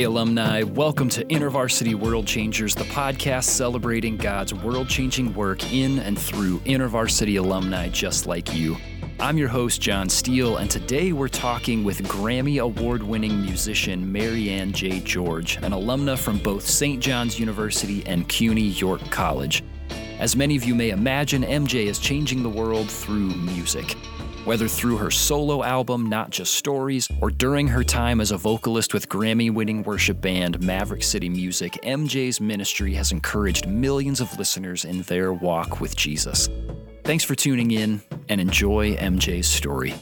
Hey, alumni, welcome to InterVarsity World Changers, the podcast celebrating God's world changing work in and through InterVarsity alumni just like you. I'm your host, Jon Steele, and today we're talking with Grammy Award winning musician Maryanne J. George, an alumna from both St. John's University and CUNY York College. As many of you may imagine, MJ is changing the world through music. Whether through her solo album, Not Just Stories, or during her time as a vocalist with Grammy winning worship band Maverick City Music, MJ's ministry has encouraged millions of listeners in their walk with Jesus. Thanks for tuning in and enjoy MJ's story.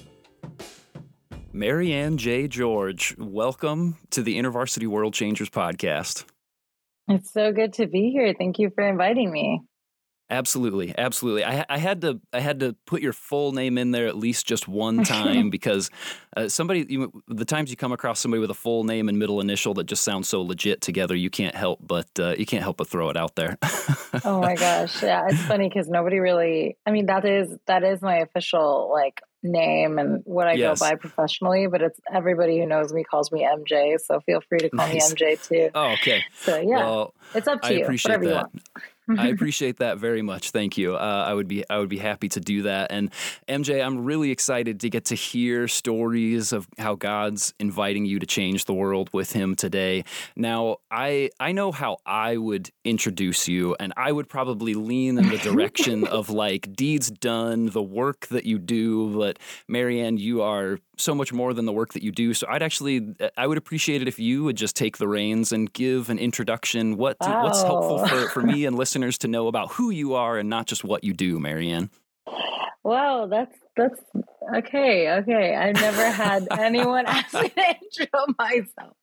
Maryanne J. George, welcome to the InterVarsity World Changers podcast. It's so good to be here. Thank you for inviting me. Absolutely, absolutely. I, I, had to I had to put your full name in there at least just one time because uh, somebody you, the times you come across somebody with a full name and middle initial that just sounds so legit together, you can't help but uh, you can't help but throw it out there. oh my gosh, yeah, it's funny because nobody really. I mean, that is that is my official like name and what I yes. go by professionally, but it's everybody who knows me calls me MJ. So feel free to call nice. me MJ too. Oh, okay. So yeah, well, it's up to I you. Appreciate Whatever that. I appreciate that very much. Thank you. Uh, I would be I would be happy to do that. And MJ, I'm really excited to get to hear stories of how God's inviting you to change the world with Him today. Now, I I know how I would introduce you, and I would probably lean in the direction of like deeds done, the work that you do. But Maryanne, you are so much more than the work that you do. So I'd actually I would appreciate it if you would just take the reins and give an introduction. What wow. what's helpful for, for me and listeners to know about who you are and not just what you do, Maryanne. Wow, that's that's okay. Okay, I've never had anyone ask me to intro myself.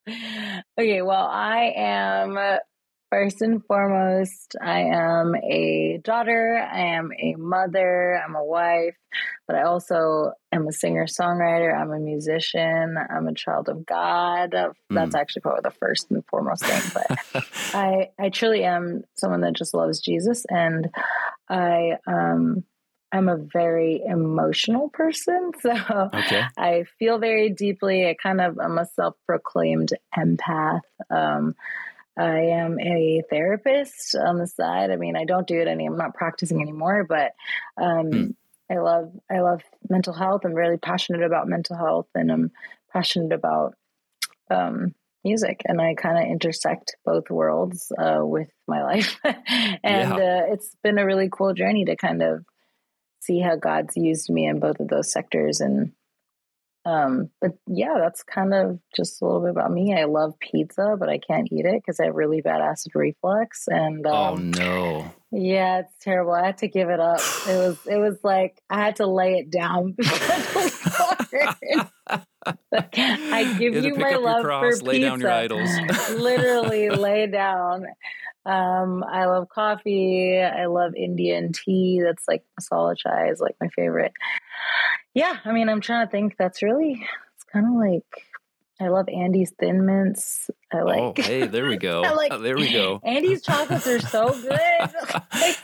Okay, well, I am First and foremost, I am a daughter, I am a mother, I'm a wife, but I also am a singer songwriter, I'm a musician, I'm a child of God. That's mm. actually probably the first and foremost thing. But I I truly am someone that just loves Jesus and I um I'm a very emotional person. So okay. I feel very deeply. I kind of I'm a self-proclaimed empath. Um, I am a therapist on the side. I mean, I don't do it any. I'm not practicing anymore, but um, mm. I love I love mental health. I'm really passionate about mental health, and I'm passionate about um, music. And I kind of intersect both worlds uh, with my life, and yeah. uh, it's been a really cool journey to kind of see how God's used me in both of those sectors and um, but yeah, that's kind of just a little bit about me. I love pizza, but I can't eat it because I have really bad acid reflux. And oh, um, oh no, yeah, it's terrible. I had to give it up. It was it was like I had to lay it down. I give you, you my love cross, for lay pizza. down your idols. Literally lay down. Um, I love coffee. I love Indian tea. That's like masala chai is like my favorite. Yeah, I mean, I'm trying to think. That's really it's kind of like I love Andes Thin Mints. I like. Oh, hey, there we go. like, oh, there we go. Andes chocolates are so good.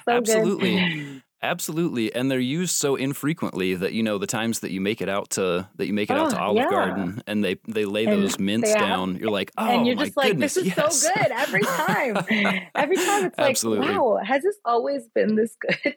so Absolutely. Good. Absolutely, and they're used so infrequently that you know the times that you make it out to that you make it oh, out to oh, Olive yeah. Garden and they they lay and those mints down. You're like, oh, and you're just like, goodness, this is yes. so good every time. every time it's Absolutely. like, wow, has this always been this good?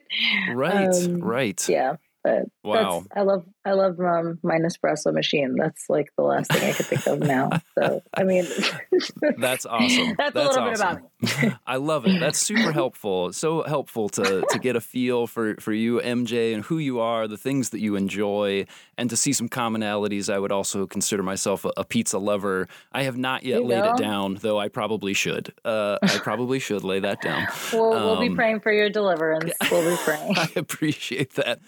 Right, um, right. Yeah, but wow. I love I love um, my Nespresso machine. That's like the last thing I could think of now. So I mean, that's awesome. That's, that's a little awesome. bit about me. I love it. That's super helpful. So helpful to to get a feel for for you, MJ, and who you are, the things that you enjoy, and to see some commonalities. I would also consider myself a, a pizza lover. I have not yet laid it down, though. I probably should. Uh, I probably should lay that down. We'll, um, we'll be um, praying for your deliverance. We'll be praying. I appreciate that.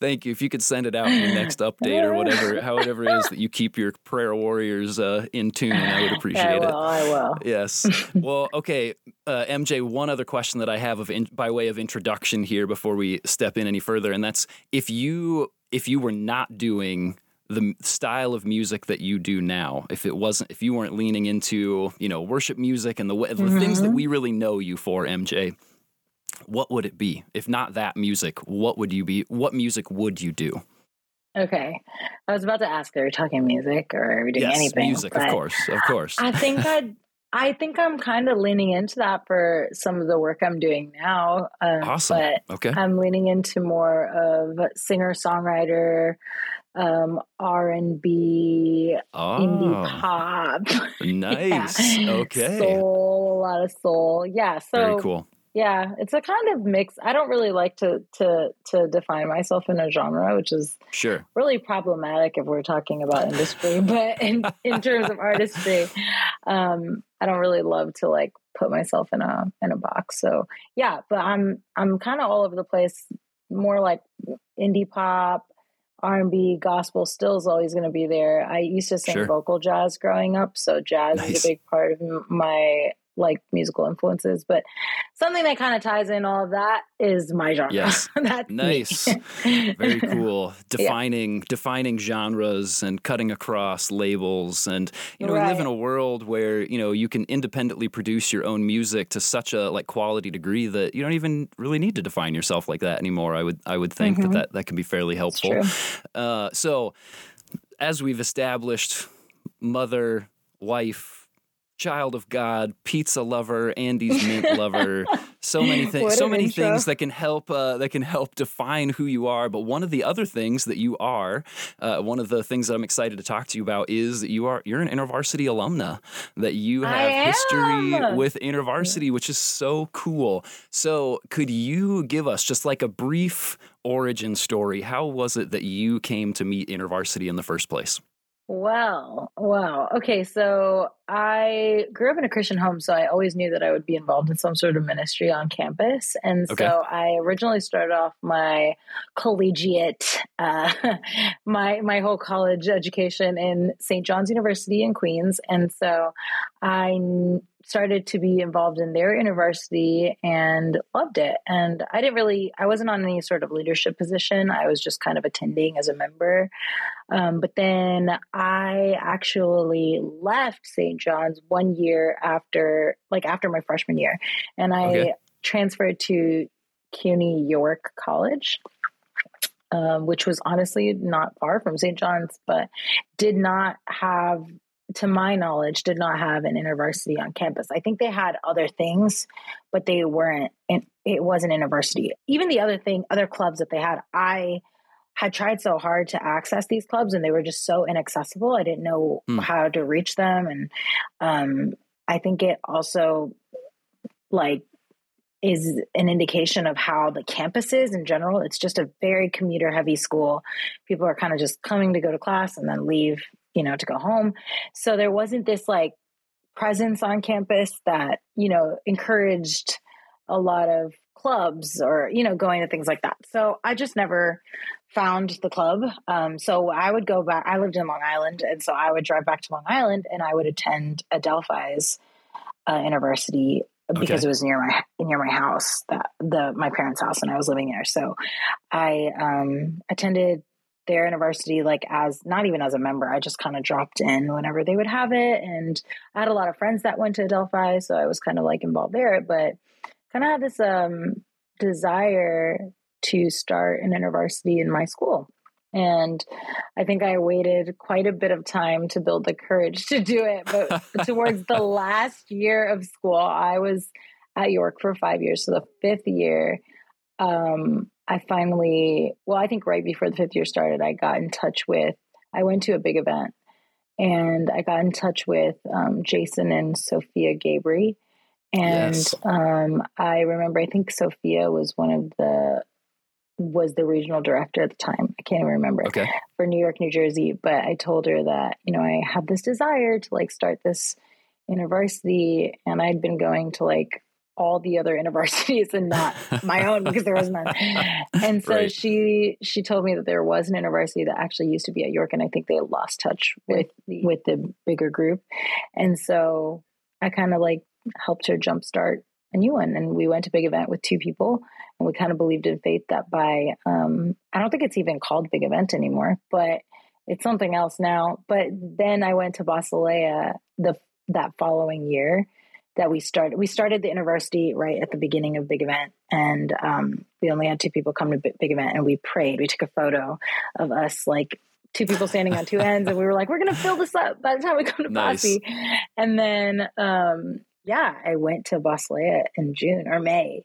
Thank you. If you could send it out next update or whatever, however it is that you keep your prayer warriors uh, in tune, I would appreciate I will, it. I will. Yes. Well, okay, uh, MJ. One other question that I have of in, by way of introduction here before we step in any further, and that's if you if you were not doing the style of music that you do now if it wasn't if you weren't leaning into you know worship music and the, the mm-hmm. things that mm-hmm. we really know you for mj what would it be if not that music what would you be what music would you do Okay. I was about to ask, are we talking music or are we doing yes, anything? music, of course, of course. I think I'd, I think I'm kind of leaning into that for some of the work I'm doing now. Um, awesome. But okay. I'm leaning into more of singer songwriter, um, R and B, oh, indie pop. Nice. yeah. Okay. Soul, a lot of soul. Yeah. So very cool. Yeah, it's a kind of mix. I don't really like to to to define myself in a genre, which is sure really problematic if we're talking about industry. but in in terms of artistry, um, I don't really love to like put myself in a in a box. So yeah, but I'm I'm kind of all over the place. More like indie pop, R and B, gospel still is always going to be there. I used to sing sure. vocal jazz growing up, so jazz nice. is a big part of my like musical influences, but something that kind of ties in all of that is my genre. Yes, that's nice, very cool. Defining yeah. defining genres and cutting across labels, and you know, right. we live in a world where you know you can independently produce your own music to such a like quality degree that you don't even really need to define yourself like that anymore. I would I would think mm-hmm. that, that that can be fairly helpful. Uh, so, as we've established, mother, wife child of God, pizza lover, Andes mint lover. so many things, so many intro. things that can help uh, that can help define who you are. But one of the other things that you are, uh, one of the things that I'm excited to talk to you about is that you are you're an InterVarsity alumna. That you have history with InterVarsity, which is so cool. So could you give us just like a brief origin story? How was it that you came to meet InterVarsity in the first place? Well, wow. Okay, so I grew up in a Christian home, so I always knew that I would be involved in some sort of ministry on campus. And okay. so I originally started off my collegiate, uh, my my whole college education in St. John's University in Queens, and so I started to be involved in their InterVarsity and loved it. And I didn't really, I wasn't on any sort of leadership position. I was just kind of attending as a member. Um, but then I actually left St. John's one year after, like after my freshman year, and I okay. transferred to CUNY York College. Um, which was honestly not far from St. John's, but did not have to my knowledge, did not have an InterVarsity on campus. I think they had other things, but they weren't. And it wasn't InterVarsity. Even the other thing, other clubs that they had, I had tried so hard to access these clubs, and they were just so inaccessible. I didn't know mm. how to reach them, and um, I think it also like is an indication of how the campus is in general. It's just a very commuter heavy school. People are kind of just coming to go to class and then leave you know, to go home. So there wasn't this like presence on campus that, you know, encouraged a lot of clubs or, you know, going to things like that. So I just never found the club. Um, so I would go back. I lived in Long Island. And so I would drive back to Long Island and I would attend Adelphi's uh, InterVarsity because okay. it was near my near my house that the my parents' house and I was living there. So I um, attended their InterVarsity like as not even as a member i just kind of dropped in whenever they would have it and i had a lot of friends that went to adelphi so i was kind of like involved there but kind of had this um desire to start an InterVarsity in my school and i think i waited quite a bit of time to build the courage to do it but towards the last year of school i was at york for five years so the fifth year um, I finally, well, I think right before the fifth year started, I got in touch with, I went to a big event and I got in touch with um, Jason and Sophia Gabry. And yes. um, I remember, I think Sophia was one of the, was the regional director at the time. I can't even remember okay. for New York, New Jersey. But I told her that, you know, I had this desire to like start this InterVarsity and I'd been going to like all the other universities and not my own because there was none. And so right. she she told me that there was an InterVarsity that actually used to be at York, and I think they lost touch with with the bigger group. And so I kind of like helped her jumpstart a new one, and we went to big event with two people, and we kind of believed in faith that by um, I don't think it's even called big event anymore, but it's something else now. But then I went to Basileia the that following year that we started. We started the InterVarsity right at the beginning of Big Event, and um, we only had two people come to Big Event, and we prayed. We took a photo of us like two people standing on two ends, and we were like, we're gonna fill this up by the time we come to nice. Posse. And then, um, yeah, I went to Basileia in June or May,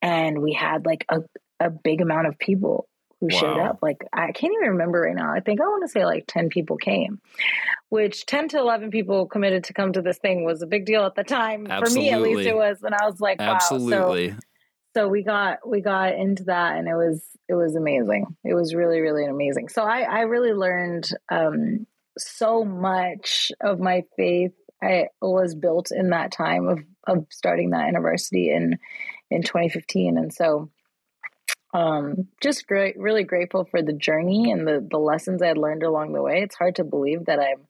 and we had like a a big amount of people who wow. showed up. Like I can't even remember right now. I think I want to say like 10 people came, which 10 to 11 people committed to come to this thing was a big deal at the time. Absolutely. For me at least it was and I was like, wow. Absolutely. So, so we got we got into that and it was it was amazing. It was really really amazing. So I I really learned um so much of my faith I was built in that time of of starting that InterVarsity in in 2015 and so um, just great, really grateful for the journey and the the lessons I had learned along the way. It's hard to believe that I'm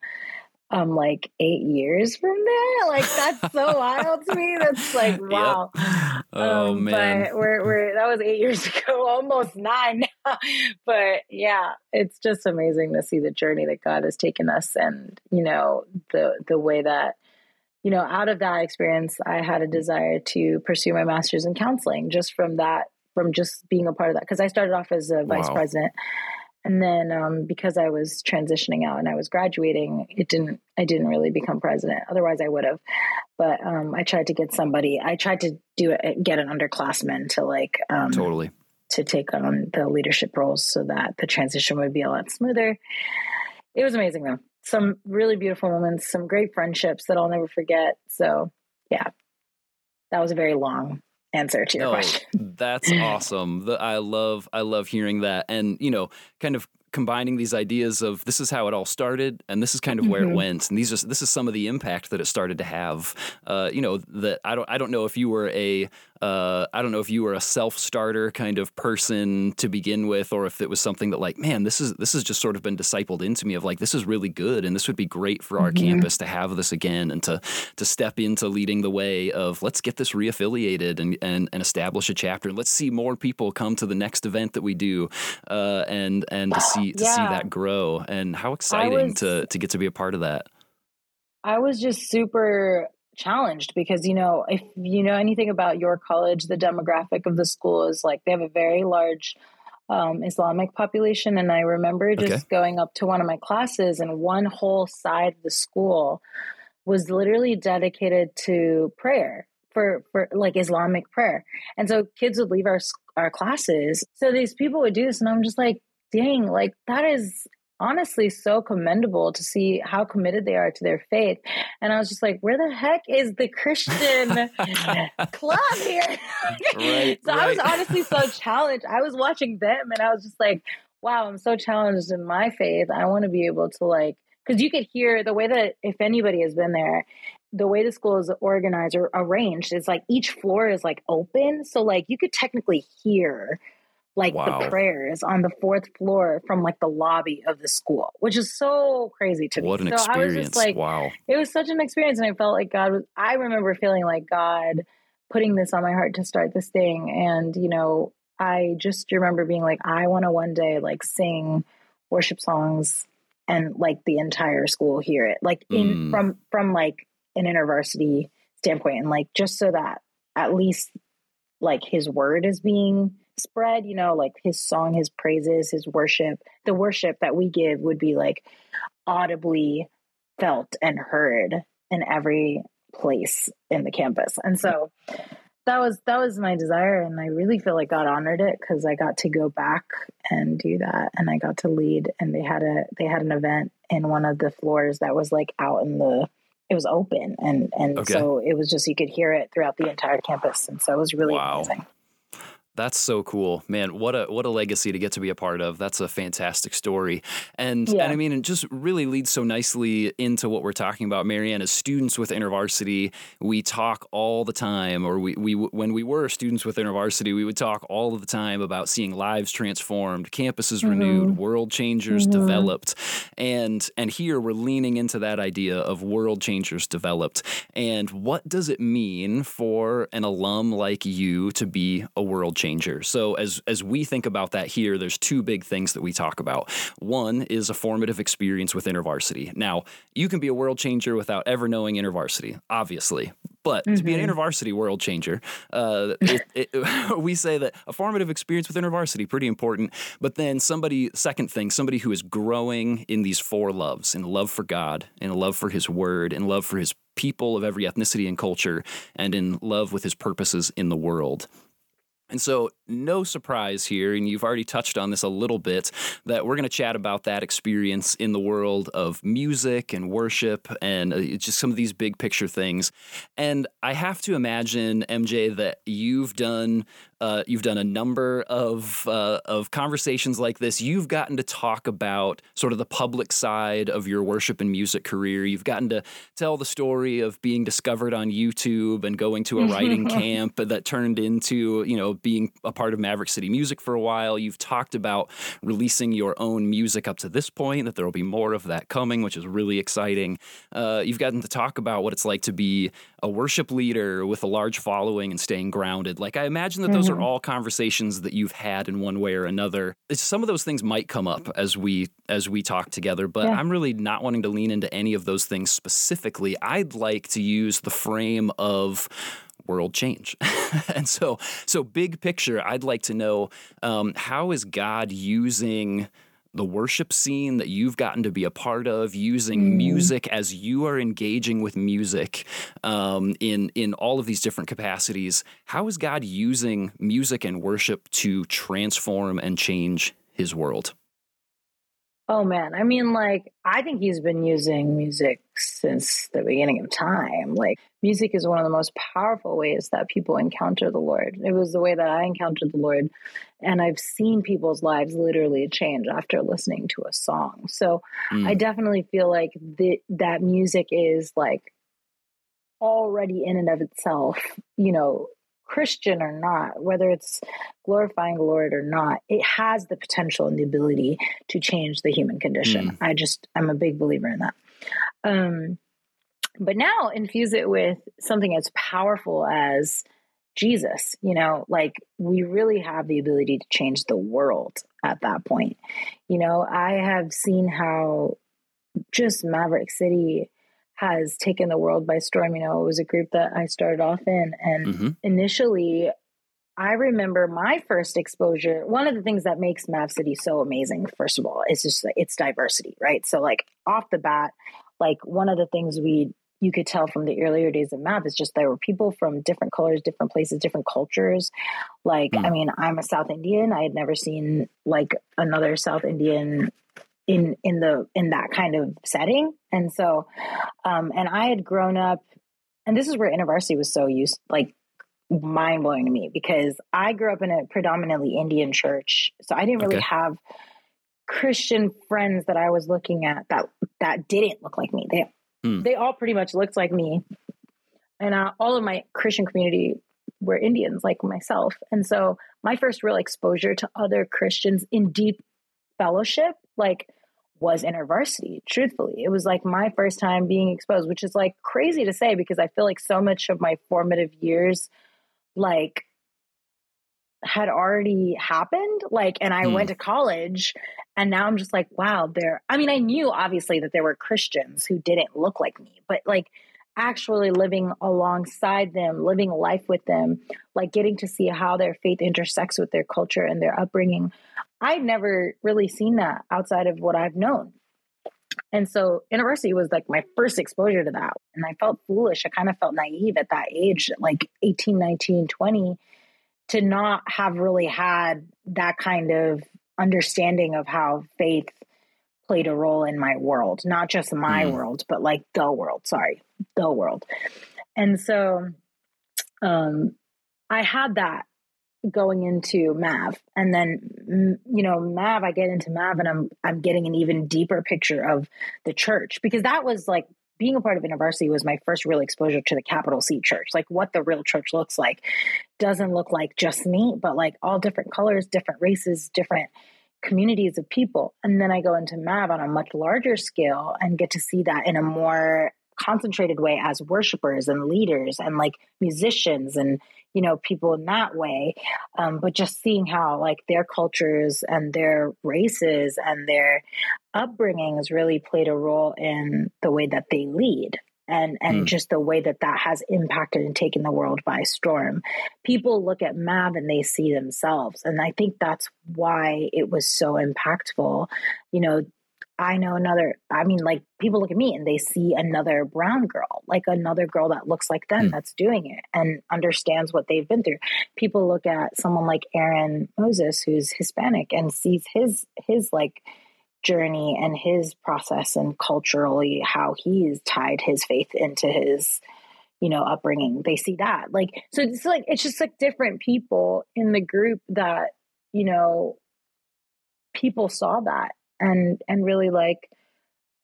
um like eight years from there. Like that's so wild to me. That's like wow. Yep. Oh um, man, but we're we're that was eight years ago, almost nine now. but yeah, it's just amazing to see the journey that God has taken us, and you know the the way that you know out of that experience, I had a desire to pursue my master's in counseling just from that from just being a part of that because I started off as a vice wow. president. And then um, because I was transitioning out and I was graduating, it didn't. I didn't really become president. Otherwise, I would have. But um, I tried to get somebody. I tried to do it, get an underclassman to like um, totally to take on the leadership roles so that the transition would be a lot smoother. It was amazing though. Some really beautiful moments, some great friendships that I'll never forget. So yeah, that was a very long answer to your no, question. That's awesome. The, I love I love hearing that, and you know, kind of combining these ideas of this is how it all started and this is kind of where mm-hmm. it went and these are this is some of the impact that it started to have uh, you know that I don't I don't know if you were a uh, I don't know if you were a self starter kind of person to begin with, or if it was something that like, man, this is this has just sort of been discipled into me of like, this is really good, and this would be great for our mm-hmm. campus to have this again, and to to step into leading the way of let's get this reaffiliated and and, and establish a chapter, and let's see more people come to the next event that we do, uh, and and to see to yeah. see that grow, and how exciting was, to to get to be a part of that. I was just super challenged because you know if you know anything about York College the demographic of the school is like they have a very large um, islamic population. And i remember just okay. going up to one of my classes and one whole side of the school was literally dedicated to prayer for for like islamic prayer. And so kids would leave our our classes. So these people would do this and i'm just like dang like that is honestly so commendable to see how committed they are to their faith. And I was just like, where the heck is the Christian club here? right, so right. I was honestly so challenged. I was watching them and I was just like, wow, I'm so challenged in my faith. I want to be able to like, because you could hear the way that if anybody has been there, the way the school is organized or arranged is like each floor is like open. So like you could technically hear like wow. the prayers on the fourth floor from like the lobby of the school, which is so crazy to what me. What an so experience! I was just like, wow, it was such an experience, and I felt like God was. I remember feeling like God putting this on my heart to start this thing, and you know, I just remember being like, I want to one day like sing worship songs and like the entire school hear it, like in mm. from from like an InterVarsity standpoint, and like just so that at least like His word is being spread, you know, like his song, his praises, his worship, the worship that we give would be like audibly felt and heard in every place in the campus. And mm-hmm. so that was that was my desire and I really feel like God honored it cuz I got to go back and do that and I got to lead and they had a they had an event in one of the floors that was like out in the it was open and and okay. so it was just you could hear it throughout the entire campus and so it was really wow. amazing. That's so cool, man! What a what a legacy to get to be a part of. That's a fantastic story, and yeah. and I mean, it just really leads so nicely into what we're talking about. Maryanne, as students with InterVarsity, we talk all the time, or we we when we were students with InterVarsity, we would talk all of the time about seeing lives transformed, campuses mm-hmm. renewed, world changers mm-hmm. developed, and and here we're leaning into that idea of world changers developed. And what does it mean for an alum like you to be a world changer. So as as we think about that here, there's two big things that we talk about. One is a formative experience with InterVarsity. Now, you can be a world changer without ever knowing InterVarsity, obviously. But mm-hmm. to be an mm-hmm. InterVarsity world changer, uh, it, it, we say that a formative experience with InterVarsity pretty important. But then somebody, second thing, somebody who is growing in these four loves, in love for God, in love for His Word, in love for His people of every ethnicity and culture, and in love with His purposes in the world. And so, no surprise here, and you've already touched on this a little bit, that we're going to chat about that experience in the world of music and worship and uh, just some of these big picture things. And I have to imagine, MJ, that you've done uh, you've done a number of uh, of conversations like this. You've gotten to talk about sort of the public side of your worship and music career. You've gotten to tell the story of being discovered on YouTube and going to a writing camp that turned into you know being a part of Maverick City Music for a while. You've talked about releasing your own music up to this point. That there will be more of that coming, which is really exciting. Uh, you've gotten to talk about what it's like to be a worship leader with a large following and staying grounded. Like I imagine that those mm-hmm. Are all conversations that you've had in one way or another. Some of those things might come up as we as we talk together, but yeah. I'm really not wanting to lean into any of those things specifically. I'd like to use the frame of world change. and so so big picture, I'd like to know um, how is God using the worship scene that you've gotten to be a part of, using mm. music as you are engaging with music um, in in all of these different capacities. How is God using music and worship to transform and change His world? Oh man, I mean, like, I think he's been using music since the beginning of time. Like, music is one of the most powerful ways that people encounter the Lord. It was the way that I encountered the Lord. And I've seen people's lives literally change after listening to a song. So mm. I definitely feel like the, that music is like already in and of itself, you know, Christian or not, whether it's glorifying the Lord or not, it has the potential and the ability to change the human condition. Mm. I just, I'm a big believer in that. Um, but now infuse it with something as powerful as Jesus, you know, like we really have the ability to change the world at that point. You know, I have seen how just Maverick City has taken the world by storm. You know, it was a group that I started off in. And mm-hmm. initially, I remember my first exposure. One of the things that makes Mav City so amazing, first of all, is just its diversity, right? So, like, off the bat, like, one of the things we you could tell from the earlier days of Mav is just there were people from different colors, different places, different cultures. Like, mm. I mean, I'm a South Indian. I had never seen like another South Indian in in the in that kind of setting. And so um and i had grown up and this is where InterVarsity was so used like mind blowing to me because i grew up in a predominantly indian church. So i didn't really okay. have christian friends that i was looking at that that didn't look like me. They hmm. they all pretty much looked like me. And uh, all of my christian community were indians like myself. And so my first real exposure to other christians in deep fellowship like was InterVarsity truthfully it was like my first time being exposed which is like crazy to say because i feel like so much of my formative years like had already happened like and i mm. went to college and now i'm just like wow there i mean i knew obviously that there were christians who didn't look like me but like actually living alongside them, living life with them, like getting to see how their faith intersects with their culture and their upbringing. I'd never really seen that outside of what I've known. And so InterVarsity was like my first exposure to that. And I felt foolish. I kind of felt naive at that age, like 18, 19, 20, to not have really had that kind of understanding of how faith played a role in my world, not just my mm. world, but like the world. Sorry, the world. And so um, I had that going into Mav, and then you know Mav, I get into Mav, and I'm I'm getting an even deeper picture of the church because that was like being a part of InterVarsity was my first real exposure to the capital C church, like what the real church looks like. Doesn't look like just me, but like all different colors, different races, different communities of people. And then I go into MAV on a much larger scale and get to see that in a more concentrated way as worshipers and leaders and like musicians and you know people in that way. Um, but just seeing how like their cultures and their races and their upbringings really played a role in the way that they lead and and mm. just the way that that has impacted and taken the world by storm. People look at mav and they see themselves and i think that's why it was so impactful. You know I know another, I mean, like people look at me and they see another brown girl, like another girl that looks like them mm. that's doing it and understands what they've been through. People look at someone like Aaron Moses, who's Hispanic, and sees his, his like journey and his process and culturally how he's tied his faith into his, you know, upbringing. They see that. Like, so it's like, it's just like different people in the group that, you know, people saw that and and really like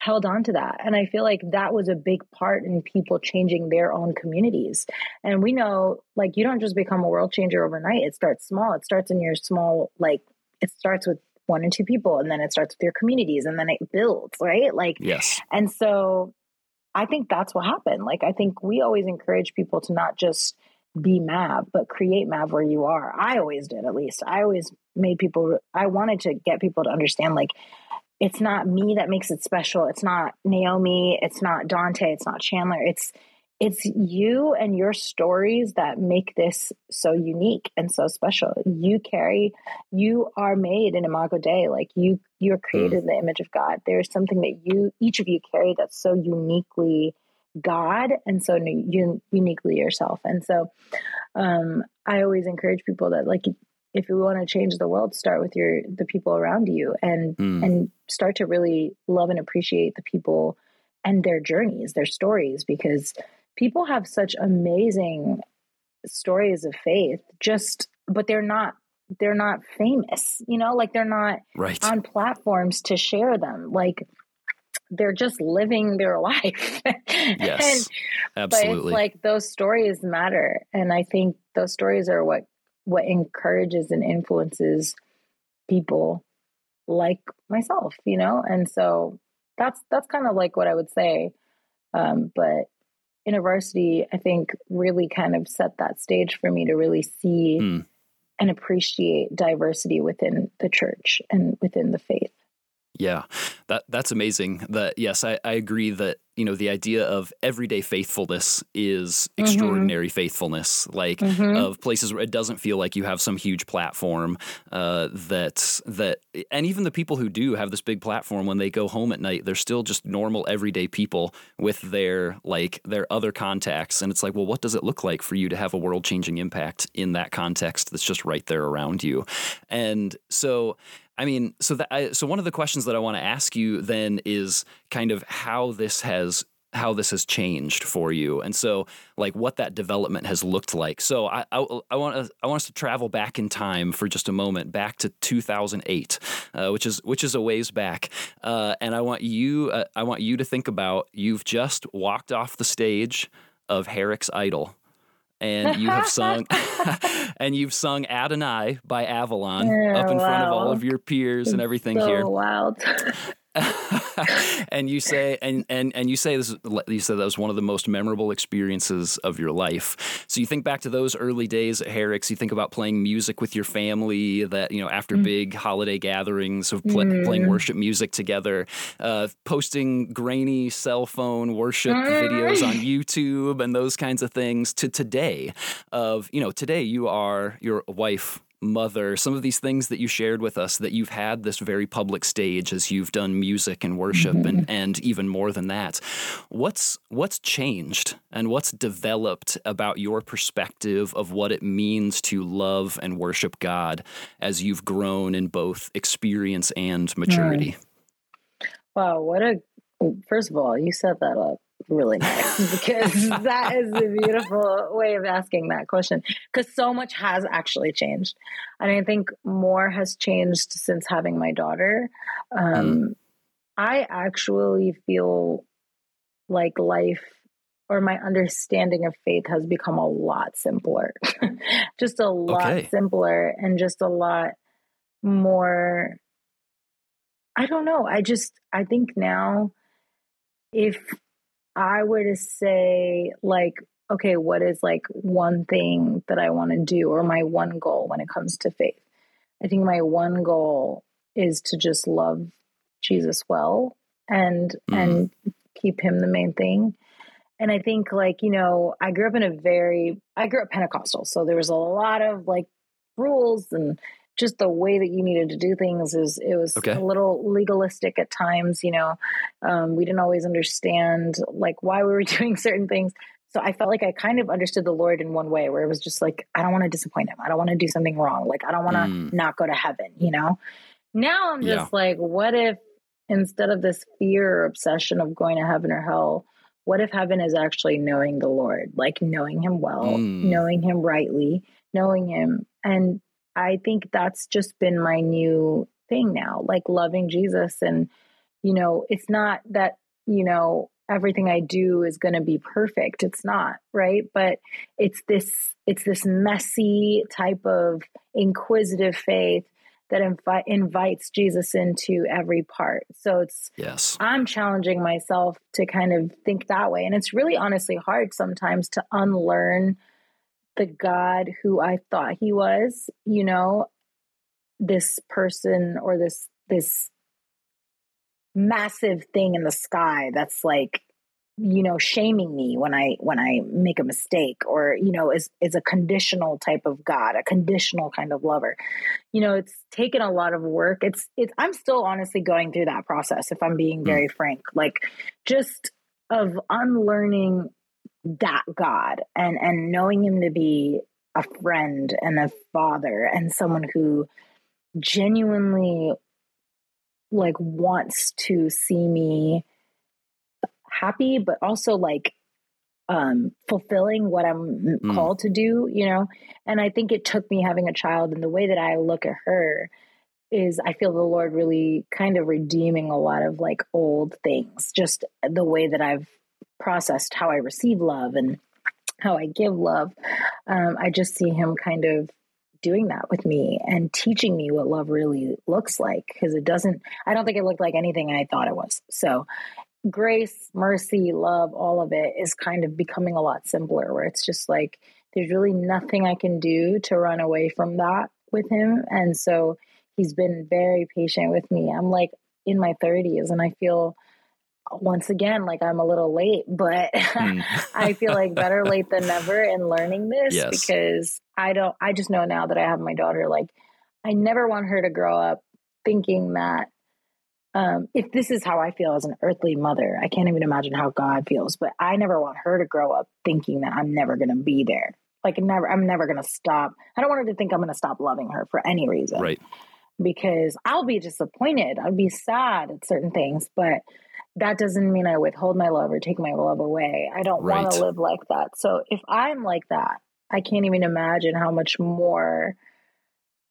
held on to that. And i feel like that was a big part in people changing their own communities. And we know like you don't just become a world changer overnight. It starts small. It starts in your small like it starts with one or two people and then it starts with your communities and then it builds right? Like yes. and so i think that's what happened. Like i think we always encourage people to not just be mav but create mav where you are i always did at least i always made people i wanted to get people to understand like it's not me that makes it special. It's not Naomi. It's not Dante. It's not Chandler. It's it's you and your stories that make this so unique and so special. You carry, you are made in Imago Dei. Like you, you're created mm. in the image of God. There's something that you, each of you carry that's so uniquely God and so un- uniquely yourself. And so, um, I always encourage people that like if you want to change the world start with your the people around you and mm. and start to really love and appreciate the people and their journeys their stories because people have such amazing stories of faith just but they're not they're not famous you know like they're not right. on platforms to share them like they're just living their life yes and, absolutely but it's like those stories matter and i think those stories are what what encourages and influences people like myself, you know? And so that's that's kind of like what I would say. Um, but InterVarsity, I think, really kind of set that stage for me to really see mm. and appreciate diversity within the church and within the faith. Yeah, that that's amazing. That yes, I, I agree that you know the idea of everyday faithfulness is mm-hmm. extraordinary mm-hmm. faithfulness, like mm-hmm. of places where it doesn't feel like you have some huge platform. Uh, that that and even the people who do have this big platform when they go home at night, they're still just normal everyday people with their like their other contacts, and it's like, well, what does it look like for you to have a world changing impact in that context that's just right there around you? And so I mean, so that I, so one of the questions that I want to ask you then is kind of how this has how this has changed for you, and so like what that development has looked like. So I I, I want I want us to travel back in time for just a moment, back to 2008, uh, which is which is a ways back, uh, and I want you uh, I want you to think about you've just walked off the stage of Herricks Idol and you have sung and you've sung Adonai by Avalon yeah, up in wow. front of all of your peers it's and everything so here. Wild. and you say and and and you say this you said that was one of the most memorable experiences of your life. So you think back to those early days at Herricks. You think about playing music with your family. That you know after mm. big holiday gatherings of pl- mm. playing worship music together, uh, posting grainy cell phone worship videos on YouTube and those kinds of things. To today, of you know today you are your wife mother, some of these things that you shared with us that you've had this very public stage as you've done music and worship mm-hmm. and, and even more than that. What's what's changed and what's developed about your perspective of what it means to love and worship God as you've grown in both experience and maturity? Wow, what a first of all, you set that up really nice because that is a beautiful way of asking that question because so much has actually changed and i think more has changed since having my daughter um, mm. i actually feel like life or my understanding of faith has become a lot simpler just a lot okay. simpler and just a lot more i don't know i just i think now if I were to say, like, okay, what is like one thing that I want to do or my one goal when it comes to faith? I think my one goal is to just love Jesus well and mm. and keep him the main thing and I think like, you know, I grew up in a very I grew up Pentecostal. So there was a lot of like rules and just the way that you needed to do things is it was okay. a little legalistic at times, you know. Um, we didn't always understand like why we were doing certain things. So I felt like I kind of understood the Lord in one way where it was just like, I don't want to disappoint him. I don't want to do something wrong. Like, I don't want to mm. not go to heaven, you know? Now I'm just yeah. like, what if instead of this fear or obsession of going to heaven or hell, what if heaven is actually knowing the Lord, like knowing him well, mm. knowing him rightly, knowing him. And I think that's just been my new thing now, like loving Jesus. And, you know, it's not that, you know, everything I do is going to be perfect. It's not, right? But it's this it's this messy type of inquisitive faith that invi- invites Jesus into every part. So it's yes, I'm challenging myself to kind of think that way, and it's really honestly hard sometimes to unlearn the God who I thought He was. You know, this person or this this massive thing in the sky that's like you know shaming me when i when i make a mistake or you know is is a conditional type of god a conditional kind of lover you know it's taken a lot of work it's it's i'm still honestly going through that process if i'm being hmm. very mm. frank like just of unlearning that god and and knowing him to be a friend and a father and someone who genuinely like wants to see me happy, but also like um, fulfilling what I'm mm. called to do, you know? And I think it took me having a child and the way that I look at her is I feel the Lord really kind of redeeming a lot of like old things, just the way that I've processed how I receive love and how I give love. Um, I just see Him kind of doing that with me and teaching me what love really looks like because it doesn't, I don't think it looked like anything I thought it was. So grace, mercy, love, all of it is kind of becoming a lot simpler where it's just like there's really nothing I can do to run away from that with him. And so he's been very patient with me. I'm like in my 30s and I feel once again like I'm a little late, but mm. I feel like better late than never in learning this yes. because I don't I just know now that I have my daughter like I never want her to grow up thinking that um, if this is how I feel as an earthly mother, I can't even imagine how God feels. But I never want her to grow up thinking that I'm never going to be there. Like never, I'm never going to stop. I don't want her to think I'm going to stop loving her for any reason. Right. Because I'll be disappointed. I'll be sad at certain things, but that doesn't mean I withhold my love or take my love away. I don't right. want to live like that. So if I'm like that, I can't even imagine how much more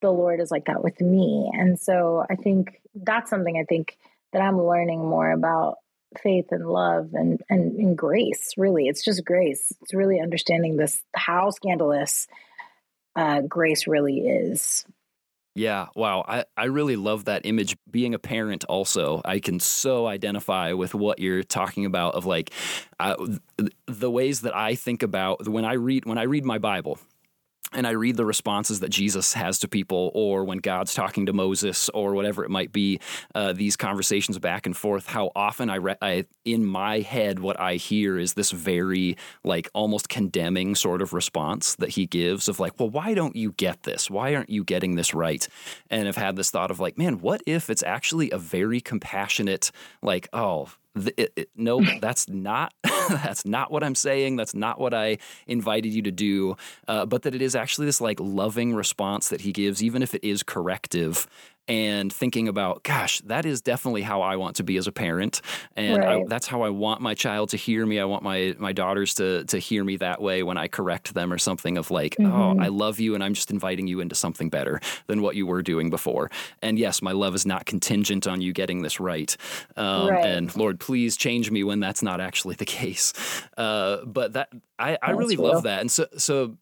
the Lord is like that with me. And so I think that's something I think that I'm learning more about faith and love and, and, and grace, really. It's just grace. It's really understanding this, how scandalous uh, grace really is. Yeah, wow. I, I really love that image. Being a parent, also, I can so identify with what you're talking about of like uh, the ways that I think about when I read when I read my Bible and I read the responses that Jesus has to people, or when God's talking to Moses, or whatever it might be, uh, these conversations back and forth. How often I, re- I, in my head, what I hear is this very like almost condemning sort of response that he gives of like, well, why don't you get this? Why aren't you getting this right? And I've had this thought of like, man, what if it's actually a very compassionate, like, oh, it, it, no, that's not that's not what I'm saying. That's not what I invited you to do. Uh, but that it is actually this like loving response that he gives, even if it is corrective and thinking about, gosh, that is definitely how I want to be as a parent, and right. I, that's how I want my child to hear me. I want my my daughters to to hear me that way when I correct them or something of like, oh, mm-hmm. oh, I love you, and I'm just inviting you into something better than what you were doing before. And yes, my love is not contingent on you getting this right. Um, right. And Lord, please change me when that's not actually the case. Uh, but that I, I really love that, and so so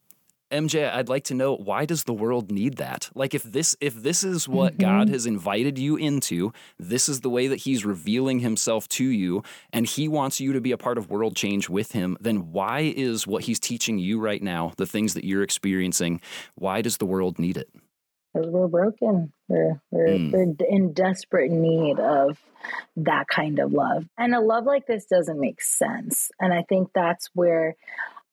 MJ, I'd like to know why does the world need that? Like if this if this is what mm-hmm. God has invited you into, this is the way that he's revealing himself to you and he wants you to be a part of world change with him, then why is what he's teaching you right now, the things that you're experiencing, why does the world need it? because we're broken. We're we're, mm. we're in desperate need of that kind of love, and a love like this doesn't make sense. And I think that's where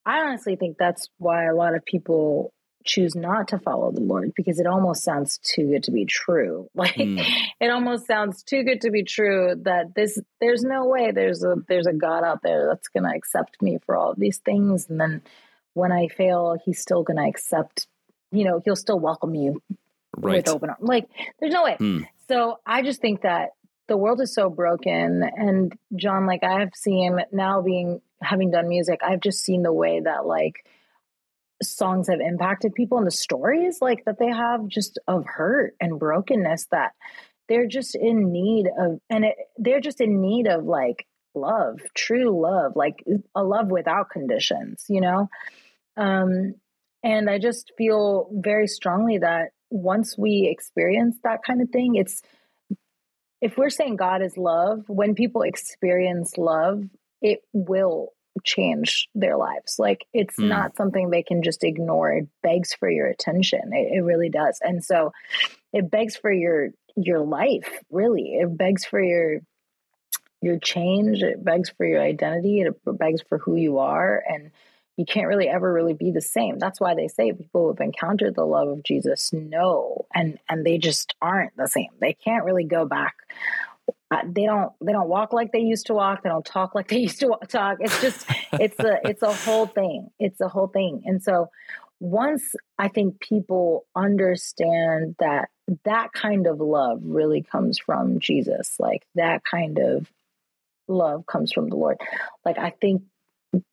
I honestly think that's why a lot of people choose not to follow the Lord because it almost sounds too good to be true. Like mm. it almost sounds too good to be true that this there's no way there's a there's a God out there that's going to accept me for all of these things and then when I fail he's still going to accept you know he'll still welcome you right. with open arms. Like there's no way. Mm. So I just think that the world is so broken. And Jon like I have seen now being having done music I've just seen the way that like songs have impacted people and the stories like that they have just of hurt and brokenness that they're just in need of and it, they're just in need of like love true love like a love without conditions you know? Um and i just feel very strongly that once we experience that kind of thing it's if we're saying god is love when people experience love it will change their lives. Like it's mm. not something they can just ignore. It begs for your attention. It, it, really does. And so it begs for your your life, really. It begs for your your change. It begs for your identity. It begs for who you are. And you can't really ever really be the same. That's why they say people who have encountered the love of Jesus know and and they just aren't the same. They can't really go back. Uh, they don't they don't walk like they used to walk. They don't talk like they used to talk. It's just it's a it's a whole thing. It's a whole thing. And so once i think people understand that that kind of love really comes from jesus like that kind of love comes from the lord like i think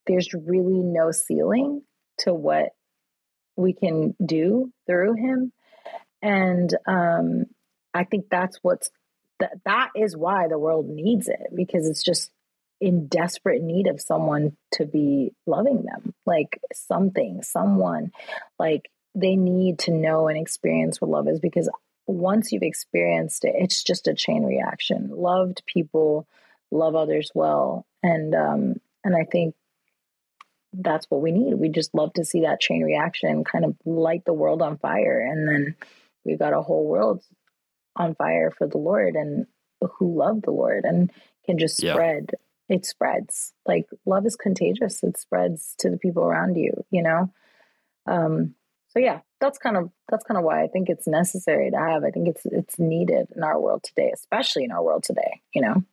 there's really no ceiling to what we can do through him. And um i think that's what's that that is why the world needs it because it's just in desperate need of someone to be loving them. Like something someone like they need to know and experience what love is because once you've experienced it it's just a chain reaction. Loved people love others well. And um and i think that's what we need we just love to see that chain reaction kind of light the world on fire and then we've got a whole world on fire for the Lord and who love the Lord and can just spread. Yeah. It spreads. Like love is contagious. It spreads to the people around you, you know? Um, so yeah, that's kind of that's kind of why I think it's necessary to have. I think it's it's needed in our world today, especially in our world today, you know.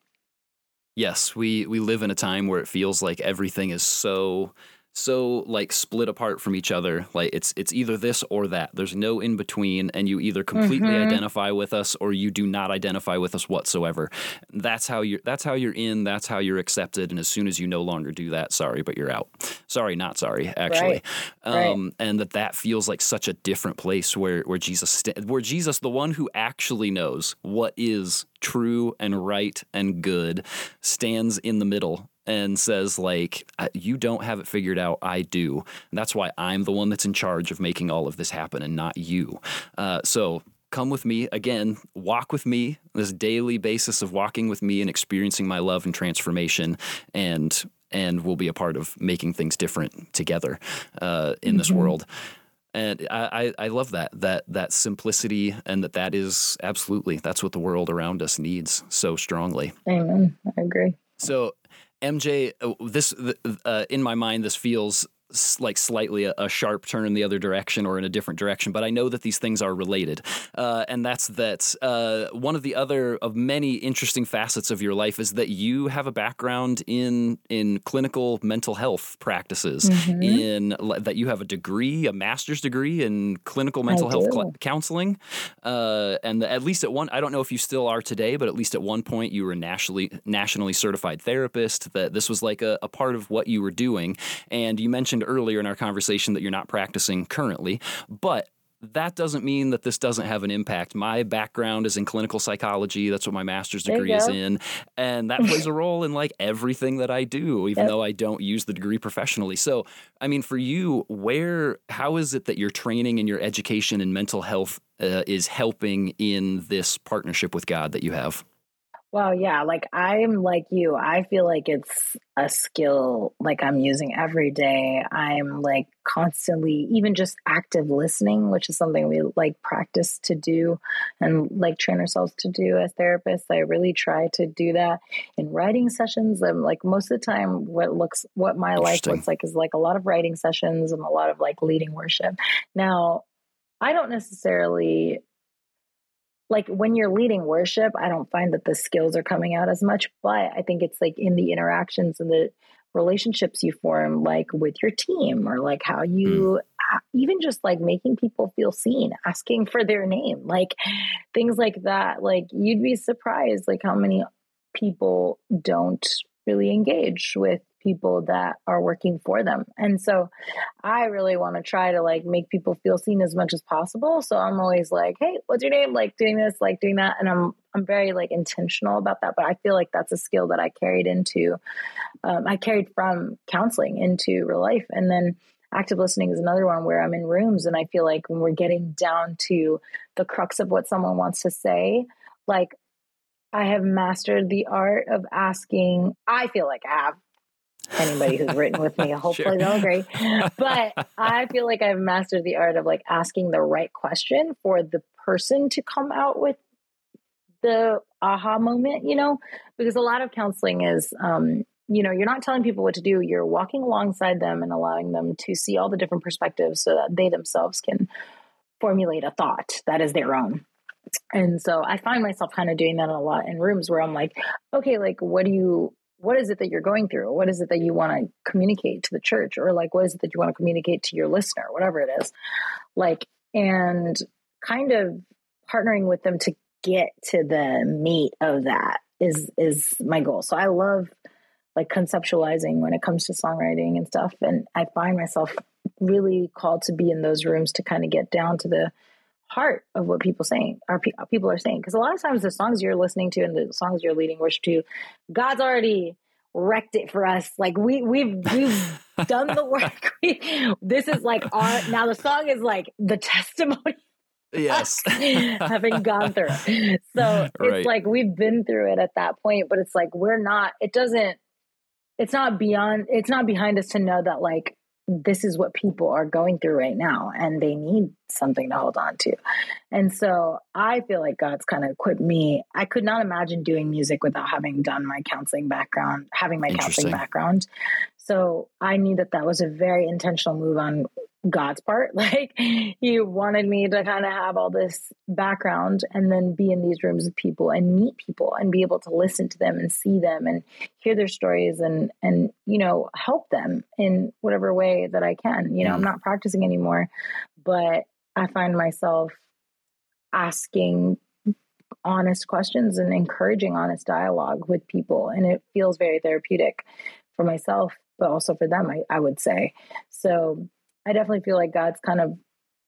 Yes, we we live in a time where it feels like everything is so so like split apart from each other like it's it's either this or that there's no in between and you either completely mm-hmm. identify with us or you do not identify with us whatsoever that's how you're that's how you're in that's how you're accepted and as soon as you no longer do that sorry but you're out sorry not sorry actually right. Um, right. and that that feels like such a different place where where Jesus st- where Jesus the one who actually knows what is true and right and good stands in the middle and says like you don't have it figured out i do and that's why i'm the one that's in charge of making all of this happen and not you uh, so come with me again walk with me this daily basis of walking with me and experiencing my love and transformation and and we'll be a part of making things different together uh, in mm-hmm. this world and I, I love that that that simplicity and that that is absolutely that's what the world around us needs so strongly. Amen. I agree. So MJ, uh, this uh, in my mind, this feels like slightly a, a, sharp turn in the other direction or in a different direction, but I know that these things are related. Uh, and that's that uh, one of the other of many interesting facets of your life is that you have a background in in clinical mental health practices. Mm-hmm. In that you have a degree, a master's degree in clinical mental I health cl- counseling, uh, and the, at least at one, I don't know if you still are today, but at least at one point you were a nationally nationally certified therapist. That this was like a, a part of what you were doing, and you mentioned mentioned earlier in our conversation that you're not practicing currently, but that doesn't mean that this doesn't have an impact. My background is in clinical psychology. That's what my master's degree is in. And that plays a role in like everything that I do, even yep. though I don't use the degree professionally. So, I mean, for you, where, how is it that your training and your education in mental health uh, is helping in this partnership with God that you have? Well, yeah, like I'm like you. I feel like it's a skill like I'm using every day. I'm like constantly even just active listening, which is something we like practice to do and like train ourselves to do as therapists. I really try to do that in writing sessions. I'm like most of the time what looks what my life looks like is like a lot of writing sessions and a lot of like leading worship. Now, I don't necessarily like when you're leading worship, I don't find that the skills are coming out as much, but I think it's like in the interactions and the relationships you form, like with your team, or like how you mm. even just like making people feel seen, asking for their name, like things like that. Like you'd be surprised, like how many people don't really engage with people that are working for them. And so I really want to try to like make people feel seen as much as possible. So I'm always like, "Hey, what's your name?" like doing this, like doing that, and I'm I'm very like intentional about that, but I feel like that's a skill that I carried into um, I carried from counseling into real life. And then active listening is another one where I'm in rooms and I feel like when we're getting down to the crux of what someone wants to say, like I have mastered the art of asking. I feel like I have anybody who's written with me. Hopefully sure. they'll agree. But I feel like I've mastered the art of like asking the right question for the person to come out with the aha moment, you know, because a lot of counseling is, um, you know, you're not telling people what to do. You're walking alongside them and allowing them to see all the different perspectives so that they themselves can formulate a thought that is their own. And so I find myself kind of doing that a lot in rooms where I'm like, okay, like, what do you, what is it that you're going through? What is it that you want to communicate to the church? Or like, what is it that you want to communicate to your listener, whatever it is? Like, and kind of partnering with them to get to the meat of that is is my goal. So I love like conceptualizing when it comes to songwriting and stuff and I find myself really called to be in those rooms to kind of get down to the heart of what people saying are people are saying. Because a lot of times the songs you're listening to and the songs you're leading worship to god's already wrecked it for us. Like we we've we've done the work. We, this is like our now the song is like the testimony yes. having gone through it. So it's like we've been through it at that point but it's like we're not it doesn't it's not beyond it's not behind us to know that like this is what people are going through right now and they need something to hold on to. And so I feel like God's kind of equipped me. I could not imagine doing music without having done my counseling background, having my counseling background. So I knew that that was a very intentional move on God's part. Like he wanted me to kind of have all this background and then be in these rooms with people and meet people and be able to listen to them and see them and hear their stories and and you know help them in whatever way that I can. You know, I'm mm. not practicing anymore, but I find myself asking honest questions and encouraging honest dialogue with people and it feels very therapeutic for myself but also for them I, I would say so I definitely feel like God's kind of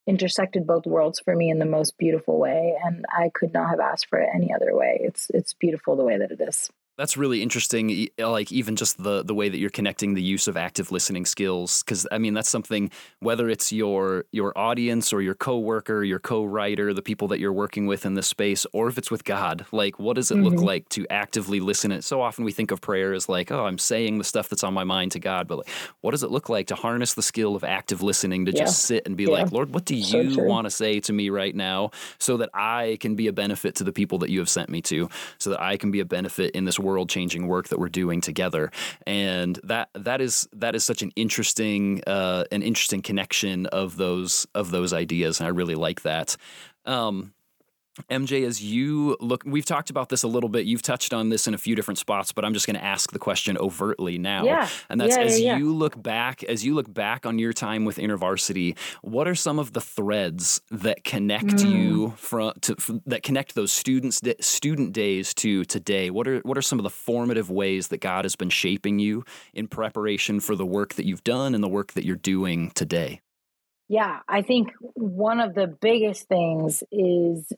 intersected both worlds for me in the most beautiful way and I could not have asked for it any other way. It's it's beautiful the way that it is. That's really interesting. Like even just the the way that you're connecting the use of active listening skills, because I mean that's something. Whether it's your your audience or your coworker, your co-writer, the people that you're working with in this space, or if it's with God, like what does it mm-hmm. look like to actively listen? It so often we think of prayer as like, oh, I'm saying the stuff that's on my mind to God, but like, what does it look like to harness the skill of active listening to yeah. just sit and be yeah. like, Lord, what do you want to say to me right now, so that I can be a benefit to the people that you have sent me to, so that I can be a benefit in this world world changing work that we're doing together. And that that is that is such an interesting uh, an interesting connection of those of those ideas, and I really like that. Um, MJ, as you look, we've talked about this a little bit. You've touched on this in a few different spots, but I'm just going to ask the question overtly now. Yeah. And that's yeah, as yeah, you look back, as you look back on your time with InterVarsity, what are some of the threads that connect mm. you from to that connect those students student days to today? What are what are some of the formative ways that God has been shaping you in preparation for the work that you've done and the work that you're doing today? Yeah, I think one of the biggest things is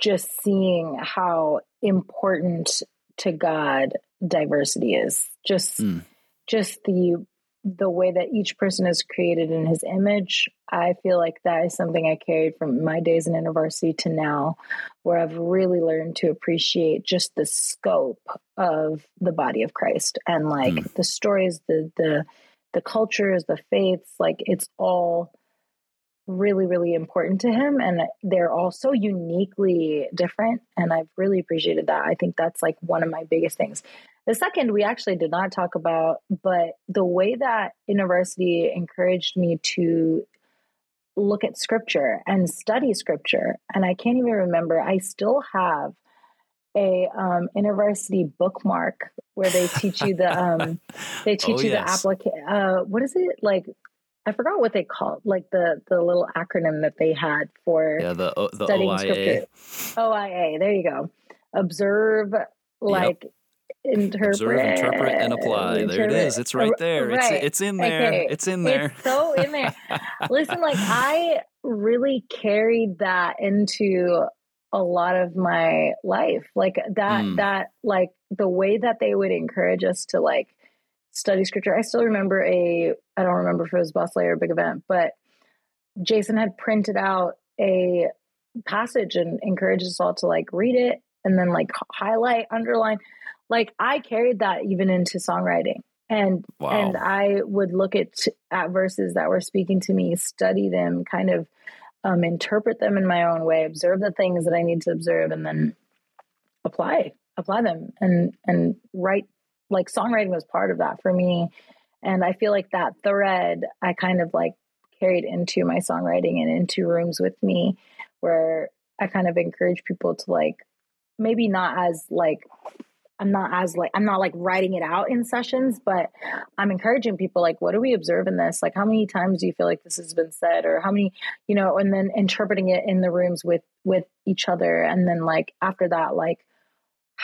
just seeing how important to God diversity is. Just mm. just the the way that each person is created in his image, I feel like that is something I carried from my days in university to now, where I've really learned to appreciate just the scope of the body of Christ and like mm. the stories, the the the cultures, the faiths, like it's all really, really important to him. And they're all so uniquely different. And I've really appreciated that. I think that's like one of my biggest things. The second, we actually did not talk about, but the way that InterVarsity encouraged me to look at scripture and study scripture. And I can't even remember, I still have a um, InterVarsity bookmark where they teach you the um, they teach oh, you yes. the application. Uh, what is it like? I forgot what they called like the the little acronym that they had for yeah the the studying OIA. scripture. OIA. There you go. Observe, like yep. interpret, observe, interpret, and apply. Interpret. There it is. It's right there. Right. It's it's in there. Okay. It's in there. It's so in there. Listen, like I really carried that into a lot of my life like that mm. that like the way that they would encourage us to like study scripture i still remember a i don't remember if it was Boss or a big event but jason had printed out a passage and encouraged us all to like read it and then like highlight underline like i carried that even into songwriting and wow. and i would look at at verses that were speaking to me study them kind of um, interpret them in my own way, observe the things that I need to observe, and then apply apply them and and write. Like songwriting was part of that for me, and I feel like that thread I kind of like carried into my songwriting and into rooms with me, where I kind of encourage people to like maybe not as like I'm not as like I'm not like writing it out in sessions, but I'm encouraging people like what do we observe in this? Like how many times do you feel like this has been said? Or how many, you know, and then interpreting it in the rooms with with each other. And then like after that like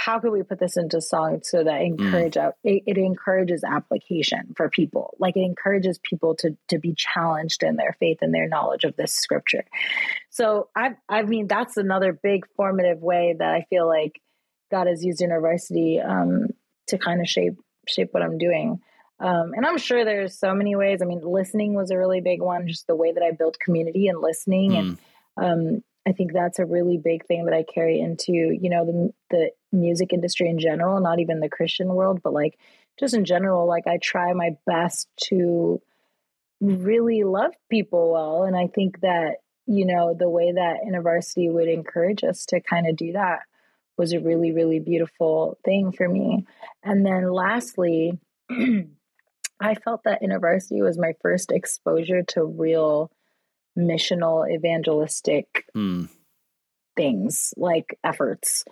how could we put this into song so that mm. encourage mm. it, it, encourages application for people like it encourages people to to be challenged in their faith and their knowledge of this scripture so i i mean that's another big formative way that i feel like God has used InterVarsity um, to kind of shape shape what I'm doing. Um, and I'm sure there's so many ways. I mean, listening was a really big one, just the way that I built community and listening. Mm. And um, I think that's a really big thing that I carry into, you know, the, the music industry in general, not even the Christian world, but like just in general, like I try my best to really love people well. And I think that, you know, the way that InterVarsity would encourage us to kind of do that was a really, really beautiful thing for me. And then lastly, I felt that InterVarsity was my first exposure to real missional evangelistic mm. things like efforts.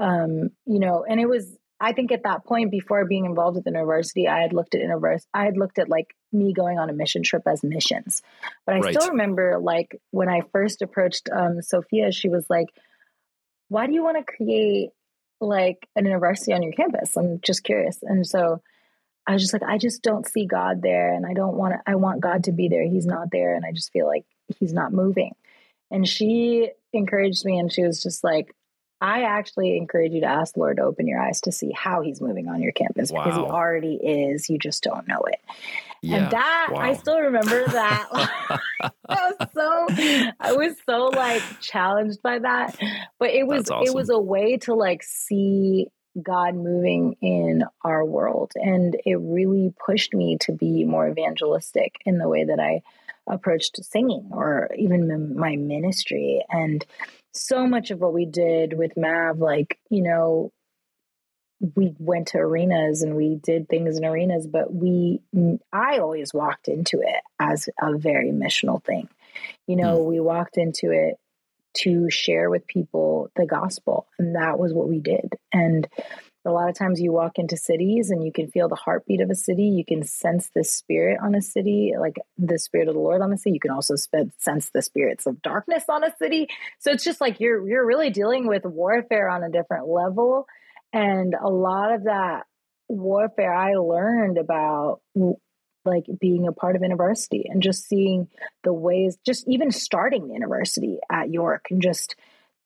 Um, you know, and it was I think at that point before being involved with the university, I had looked at university I had looked at like me going on a mission trip as missions. But I right. still remember like when I first approached um, Sophia, she was like, why do you want to create like an InterVarsity on your campus? I'm just curious. And so I was just like, I just don't see God there. And I don't want to, I want God to be there. He's not there. And I just feel like he's not moving. And she encouraged me and she was just like, I actually encourage you to ask the Lord to open your eyes to see how he's moving on your campus wow. because he already is. You just don't know it. Yeah. And that wow. I still remember that. I was so I was so like challenged by that. But it was awesome. it was a way to like see God moving in our world. And it really pushed me to be more evangelistic in the way that I approached singing or even my ministry. And so much of what we did with Mav, like, you know, we went to arenas and we did things in arenas, but we, I always walked into it as a very missional thing. You know, mm. we walked into it to share with people the gospel, and that was what we did. And a lot of times you walk into cities and you can feel the heartbeat of a city. You can sense the spirit on a city, like the spirit of the Lord on a city. You can also sense the spirits of darkness on a city. So it's just like you're you're really dealing with warfare on a different level. And a lot of that warfare I learned about like being a part of university and just seeing the ways just even starting the InterVarsity at York and just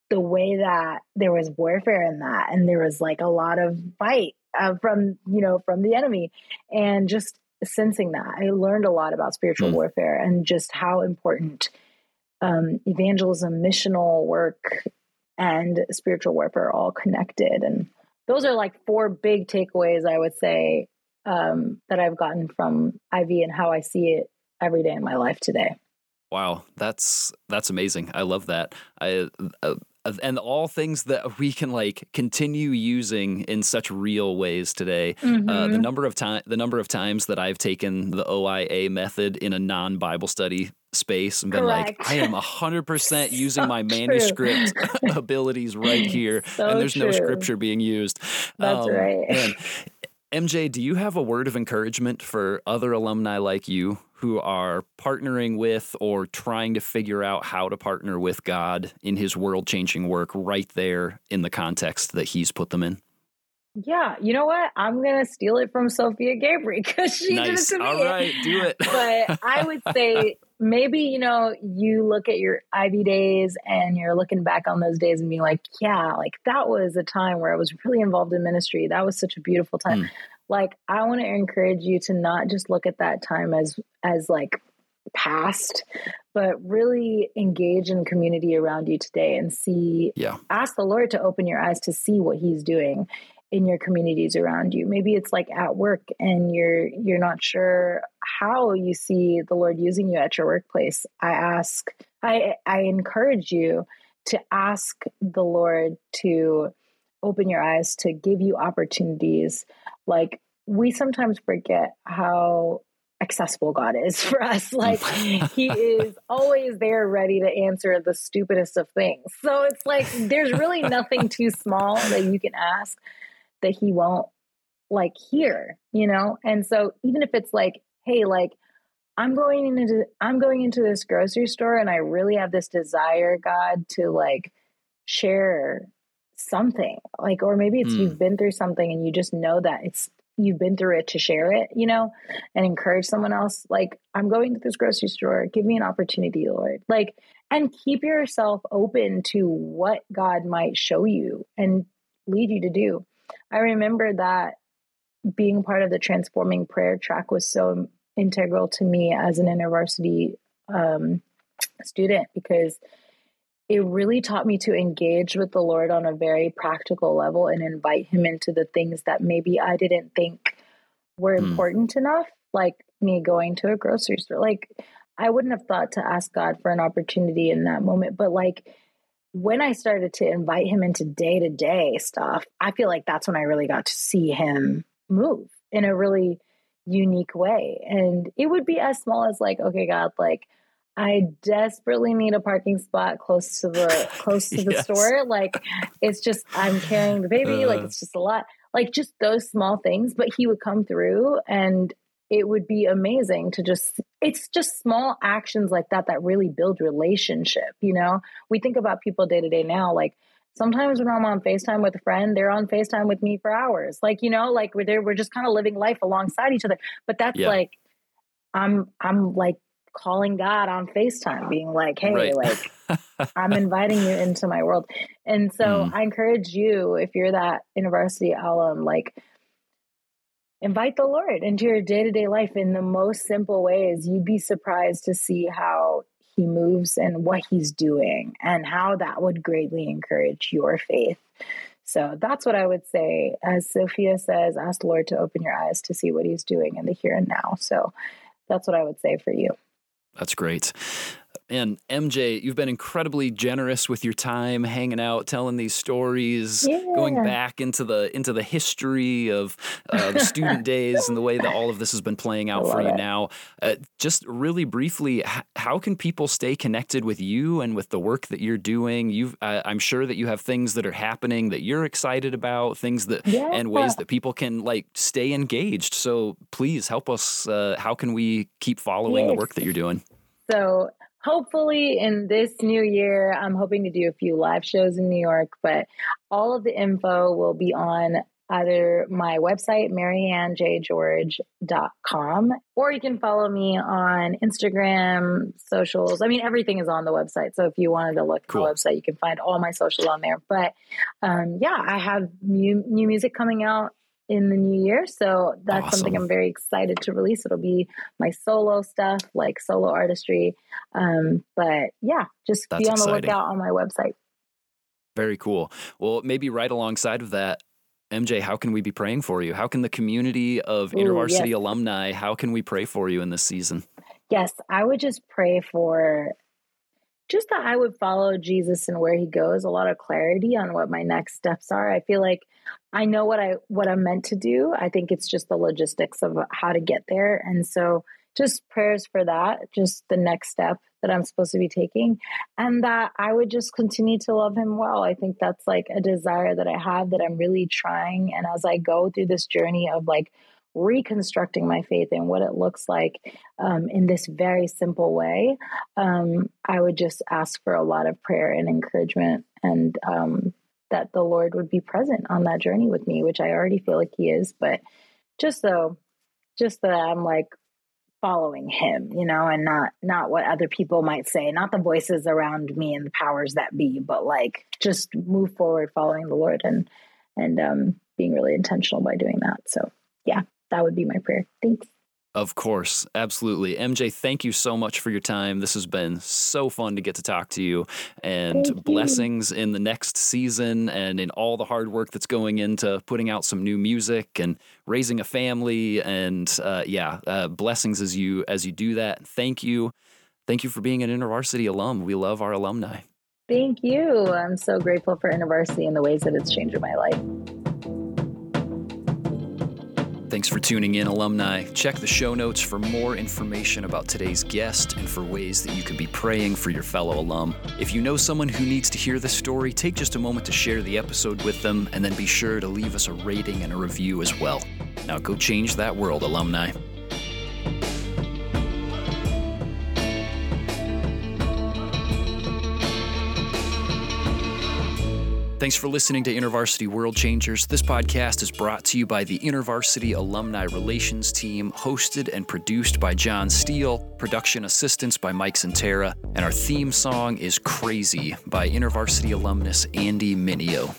the way that there was warfare in that and there was like a lot of fight uh, from you know from the enemy and just sensing that. I learned a lot about spiritual Mm. warfare and just how important um, evangelism, missional work, and spiritual warfare are all connected. And those are like four big takeaways I would say um, that I've gotten from Ivy and how I see it every day in my life today. Wow, that's that's amazing. I love that. I uh, and all things that we can like continue using in such real ways today. Uh, the Mhm. number of time, the number of times that I've taken the OIA method in a non Bible study space and been like, I am hundred percent using So my manuscript abilities right here, So and there's no scripture being used. That's right. man, MJ, do you have a word of encouragement for other alumni like you who are partnering with or trying to figure out how to partner with God in his world changing work right there in the context that he's put them in? Yeah, you know what? I'm gonna steal it from Sophia Gabriel because she nice. did it to me. All right, do it. but I would say maybe you know you look at your Ivy days and you're looking back on those days and being like, yeah, like that was a time where I was really involved in ministry. That was such a beautiful time. Mm. Like I want to encourage you to not just look at that time as as like past, but really engage in community around you today and see yeah. ask the Lord to open your eyes to see what He's doing in your communities around you. Maybe it's like at work and you're you're not sure how you see the Lord using you at your workplace. I ask I I encourage you to ask the Lord to open your eyes to give you opportunities like we sometimes forget how accessible God is for us. Like he is always there ready to answer the stupidest of things. So it's like there's really nothing too small that you can ask that he won't like hear, you know? And so even if it's like, hey, like I'm going into I'm going into this grocery store and I really have this desire, God, to like share something. Like or maybe it's Hmm. you've been through something and you just know that it's you've been through it to share it, you know, and encourage someone else. Like, I'm going to this grocery store. Give me an opportunity, Lord. Like, and keep yourself open to what God might show you and lead you to do. I remember that being part of the transforming prayer track was so integral to me as an intervarsity um, student because it really taught me to engage with the Lord on a very practical level and invite Him into the things that maybe I didn't think were Hmm. important enough, like me going to a grocery store. Like, I wouldn't have thought to ask God for an opportunity in that moment, but like, when I started to invite him into day to day stuff, I feel like that's when I really got to see him move in a really unique way. And it would be as small as like, okay, God, like I desperately need a parking spot close to the close to the Yes. store. Like it's just I'm carrying the baby, like Uh. it's just a lot. Like just those small things, but he would come through and it would be amazing to just it's just small actions like that that really build relationship, you know? We think about people day to day now like sometimes when I'm on FaceTime with a friend, they're on FaceTime with me for hours. Like, you know, like we're there, we're just kind of living life alongside each other. But that's Yeah. like I'm I'm like calling God on FaceTime, being like, hey, Right. like I'm inviting you into my world. And so Mm. I encourage you, if you're that InterVarsity alum, like invite the Lord into your day to day life in the most simple ways. You'd be surprised to see how he moves and what he's doing and how that would greatly encourage your faith. So that's what I would say. As Sophia says, ask the Lord to open your eyes to see what he's doing in the here and now. So that's what I would say for you. That's great. And MJ, you've been incredibly generous with your time, hanging out, telling these stories, going back into the into the history of uh, the student days and the way that all of this has been playing out for you it. now. Uh, just really briefly, h- how can people stay connected with you and with the work that you're doing? You've, uh, I'm sure that you have things that are happening that you're excited about, things that Yeah. and ways that people can like stay engaged. So please help us. Uh, how can we keep following the work that you're doing? So hopefully in this new year, I'm hoping to do a few live shows in New York, but all of the info will be on either my website, maryannejgeorge.com, or you can follow me on Instagram, socials. I mean, everything is on the website. So if you wanted to look Cool. at the website, you can find all my socials on there. But um, yeah, I have new, new music coming out in the new year. So that's awesome. something I'm very excited to release. It'll be my solo stuff, like solo artistry. Um, but yeah, just that's be on exciting. the lookout on my website. Very cool. Well, maybe right alongside of that, MJ, how can we be praying for you? How can the community of Ooh, InterVarsity yes. alumni, how can we pray for you in this season? Yes, I would just pray for just that I would follow Jesus and where he goes, a lot of clarity on what my next steps are. I feel like I know what I what I'm meant to do. I think it's just the logistics of how to get there. And so just prayers for that, just the next step that I'm supposed to be taking and that I would just continue to love him well. I think that's like a desire that I have that I'm really trying and as I go through this journey of like reconstructing my faith and what it looks like um, in this very simple way, um, I would just ask for a lot of prayer and encouragement and um, that the Lord would be present on that journey with me, which I already feel like He is. But just so, just that I'm like following Him, you know, and not not what other people might say, not the voices around me and the powers that be, but like just move forward following the Lord and and um, being really intentional by doing that. So yeah, that would be my prayer. Thanks. Of course, absolutely. MJ, thank you so much for your time. This has been so fun to get to talk to you and you. blessings in the next season and in all the hard work that's going into putting out some new music and raising a family and uh, yeah, uh, blessings as you as you do that. Thank you. Thank you for being an InterVarsity alum. We love our alumni. Thank you. I'm so grateful for InterVarsity and the ways that it's changed my life. Thanks for tuning in, alumni. Check the show notes for more information about today's guest and for ways that you can be praying for your fellow alum. If you know someone who needs to hear this story, take just a moment to share the episode with them and then be sure to leave us a rating and a review as well. Now go change that world, alumni. Thanks for listening to InterVarsity World Changers. This podcast is brought to you by the InterVarsity Alumni Relations Team, hosted and produced by Jon Steele, production assistance by Mike Santera, and our theme song is Crazy by InterVarsity alumnus Andy Minio.